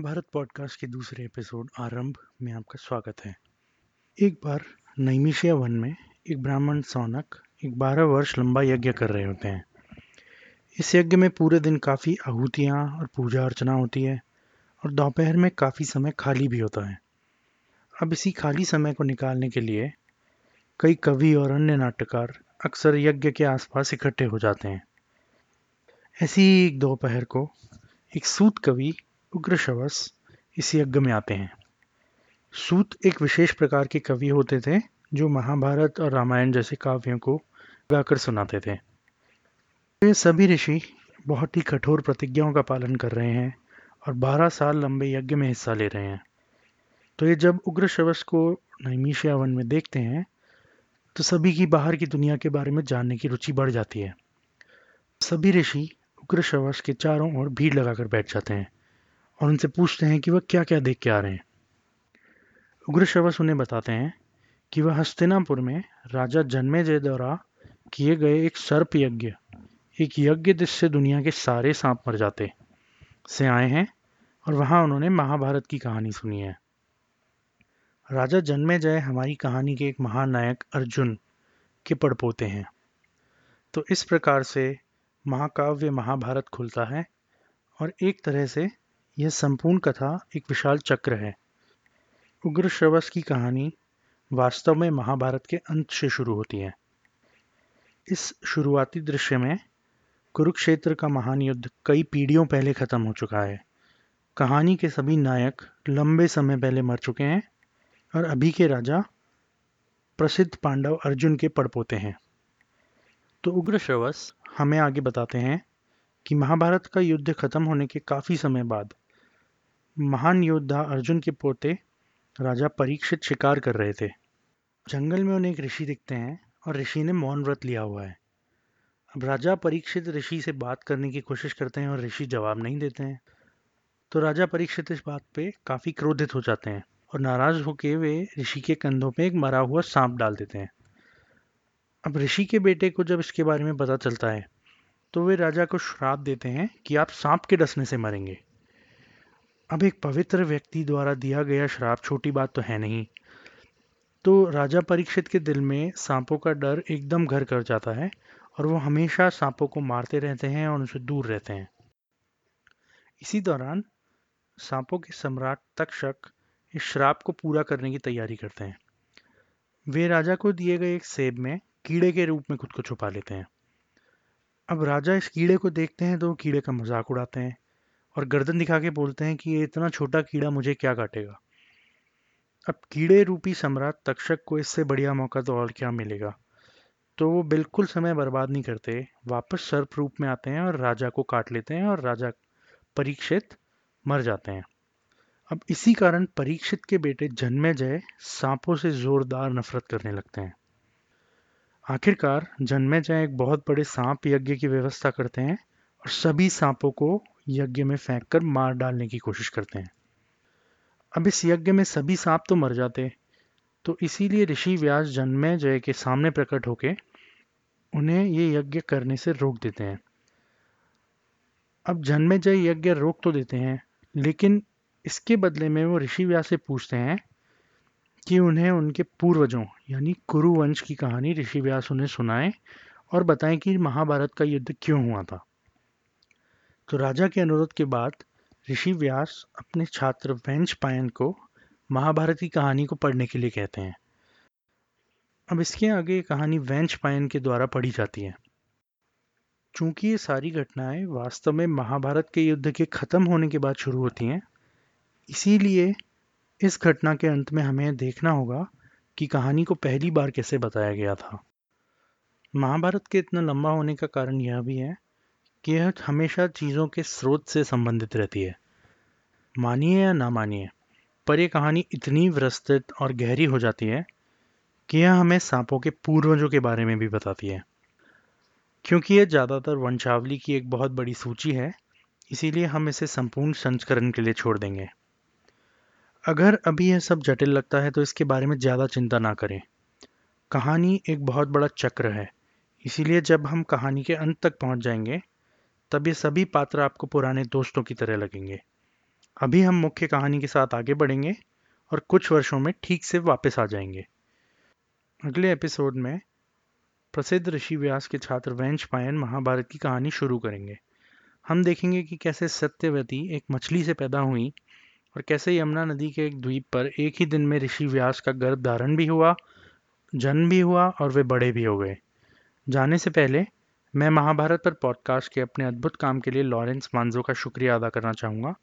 Mahabharat podcast के दूसरे episode आरंभ में आपका स्वागत है। एक बार नैमिषिया वन में एक ब्राह्मण सौनक एक बारह वर्ष लंबा यज्ञ कर रहे होते हैं। इस यज्ञ में पूरे दिन काफ़ी आहुतियाँ और पूजा अर्चना होती है और दोपहर में काफ़ी समय खाली भी होता है। अब इसी खाली समय को निकालने के लिए कई कवि और अन्य नाट्यकार अक्सर यज्ञ के आसपास इकट्ठे हो जाते हैं। ऐसी एक दोपहर को एक सूत कवि उग्रशवस इस यज्ञ में आते हैं। सूत एक विशेष प्रकार के कवि होते थे, जो महाभारत और रामायण जैसे काव्यों को गाकर सुनाते थे। ये सभी ऋषि बहुत ही कठोर प्रतिज्ञाओं का पालन कर रहे हैं और 12 साल लंबे यज्ञ में हिस्सा ले रहे हैं। तो ये जब उग्र शवस को नैमिषिया वन में देखते हैं तो सभी की बाहर की दुनिया के बारे में जानने की रुचि बढ़ जाती है। सभी ऋषि उग्र शवस के चारों ओर भीड़ लगाकर बैठ जाते हैं। और उनसे पूछते हैं कि वह क्या क्या देख के आ रहे हैं। उग्र शवस उन्हें बताते हैं कि वह हस्तिनापुर में राजा जन्मेजय द्वारा किए गए एक सर्प यज्ञ, एक यज्ञ जिससे दुनिया के सारे सांप मर जाते से आए हैं और वहाँ उन्होंने महाभारत की कहानी सुनी है। राजा जन्मेजय हमारी कहानी के एक महानायक अर्जुन के पड़पोते हैं। तो इस प्रकार से महाकाव्य महाभारत खुलता है और एक तरह से यह संपूर्ण कथा एक विशाल चक्र है। उग्र श्रवस की कहानी वास्तव में महाभारत के अंत से शुरू होती है। इस शुरुआती दृश्य में कुरुक्षेत्र का महान युद्ध कई पीढ़ियों पहले खत्म हो चुका है। कहानी के सभी नायक लंबे समय पहले मर चुके हैं और अभी के राजा प्रसिद्ध पांडव अर्जुन के पड़पोते हैं। तो उग्र श्रवस हमें आगे बताते हैं कि महाभारत का युद्ध खत्म होने के काफ़ी समय बाद महान योद्धा अर्जुन के पोते राजा परीक्षित शिकार कर रहे थे। जंगल में उन्हें एक ऋषि दिखते हैं और ऋषि ने मौन व्रत लिया हुआ है। अब राजा परीक्षित ऋषि से बात करने की कोशिश करते हैं और ऋषि जवाब नहीं देते हैं। तो राजा परीक्षित इस बात पे काफ़ी क्रोधित हो जाते हैं और नाराज़ होकर वे ऋषि के कंधों पे एक मरा हुआ सांप डाल देते हैं। अब ऋषि के बेटे को जब इसके बारे में पता चलता है तो वे राजा को श्राप देते हैं कि आप सांप के डसने से मरेंगे। अब एक पवित्र व्यक्ति द्वारा दिया गया श्राप छोटी बात तो है नहीं। तो राजा परीक्षित के दिल में सांपों का डर एकदम घर कर जाता है और वो हमेशा सांपों को मारते रहते हैं और उनसे दूर रहते हैं। इसी दौरान सांपों के सम्राट तक्षक इस श्राप को पूरा करने की तैयारी करते हैं। वे राजा को दिए गए एक सेब में कीड़े के रूप में खुद को छुपा लेते हैं। अब राजा इस कीड़े को देखते हैं तो कीड़े का मज़ाक उड़ाते हैं। और गर्दन दिखा के बोलते हैं कि ये इतना छोटा कीड़ा मुझे क्या काटेगा? अब कीड़े रूपी सम्राट तक्षक को इससे बढ़िया मौका तो और क्या मिलेगा? तो वो बिल्कुल समय बर्बाद नहीं करते, वापस सर्प रूप में आते हैं और राजा को काट लेते हैं और राजा परीक्षित मर जाते हैं। अब इसी कारण परीक्षित के बेटे जन्मे जय सांपों से जोरदार नफरत करने लगते हैं। आखिरकार जन्मे जय एक बहुत बड़े सांप यज्ञ की व्यवस्था करते हैं और सभी सांपों को यज्ञ में फेंक कर मार डालने की कोशिश करते हैं। अब इस यज्ञ में सभी सांप तो मर जाते तो इसीलिए ऋषि व्यास जन्मे जय के सामने प्रकट होके उन्हें ये यज्ञ करने से रोक देते हैं। अब जन्मे जय यज्ञ रोक तो देते हैं, लेकिन इसके बदले में वो ऋषि व्यास से पूछते हैं कि उन्हें उनके पूर्वजों, यानी कुरुवंश की कहानी ऋषि व्यास उन्हें सुनाएँ और बताएँ कि महाभारत का युद्ध क्यों हुआ था। तो राजा के अनुरोध के बाद ऋषि व्यास अपने छात्र वेंच पायन को महाभारत की कहानी को पढ़ने के लिए कहते हैं। अब इसके आगे कहानी वेंच पायन के द्वारा पढ़ी जाती है। चूँकि ये सारी घटनाएँ वास्तव में महाभारत के युद्ध के खत्म होने के बाद शुरू होती हैं, इसीलिए इस घटना के अंत में हमें देखना होगा कि कहानी को पहली बार कैसे बताया गया था। महाभारत के इतना लंबा होने का कारण यह भी है कि यह हमेशा चीज़ों के स्रोत से संबंधित रहती है। मानिए या ना मानिए, पर यह कहानी इतनी विस्तृत और गहरी हो जाती है कि यह हमें सांपों के पूर्वजों के बारे में भी बताती है। क्योंकि यह ज़्यादातर वंशावली की एक बहुत बड़ी सूची है, इसीलिए हम इसे संपूर्ण संस्करण के लिए छोड़ देंगे। अगर अभी यह सब जटिल लगता है तो इसके बारे में ज़्यादा चिंता ना करें। कहानी एक बहुत बड़ा चक्र है, इसीलिए जब हम कहानी के अंत तक पहुँच जाएँगे तब ये सभी पात्र आपको पुराने दोस्तों की तरह लगेंगे। अभी हम मुख्य कहानी के साथ आगे बढ़ेंगे और कुछ वर्षों में ठीक से वापस आ जाएँगे। अगले एपिसोड में प्रसिद्ध ऋषि व्यास के छात्र वेंच पायन महाभारत की कहानी शुरू करेंगे। हम देखेंगे कि कैसे सत्यवती एक मछली से पैदा हुई और कैसे यमुना नदी के एक द्वीप पर एक ही दिन में ऋषि व्यास का गर्भ धारण भी हुआ, जन्म भी हुआ और वे बड़े भी हो गए। जाने से पहले मैं महाभारत पर पॉडकास्ट के अपने अद्भुत काम के लिए लॉरेंस मांजो का शुक्रिया अदा करना चाहूँगा।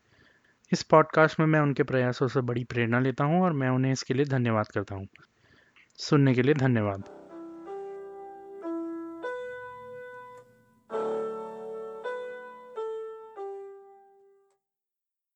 इस पॉडकास्ट में मैं उनके प्रयासों से बड़ी प्रेरणा लेता हूँ और मैं उन्हें इसके लिए धन्यवाद करता हूँ। सुनने के लिए धन्यवाद।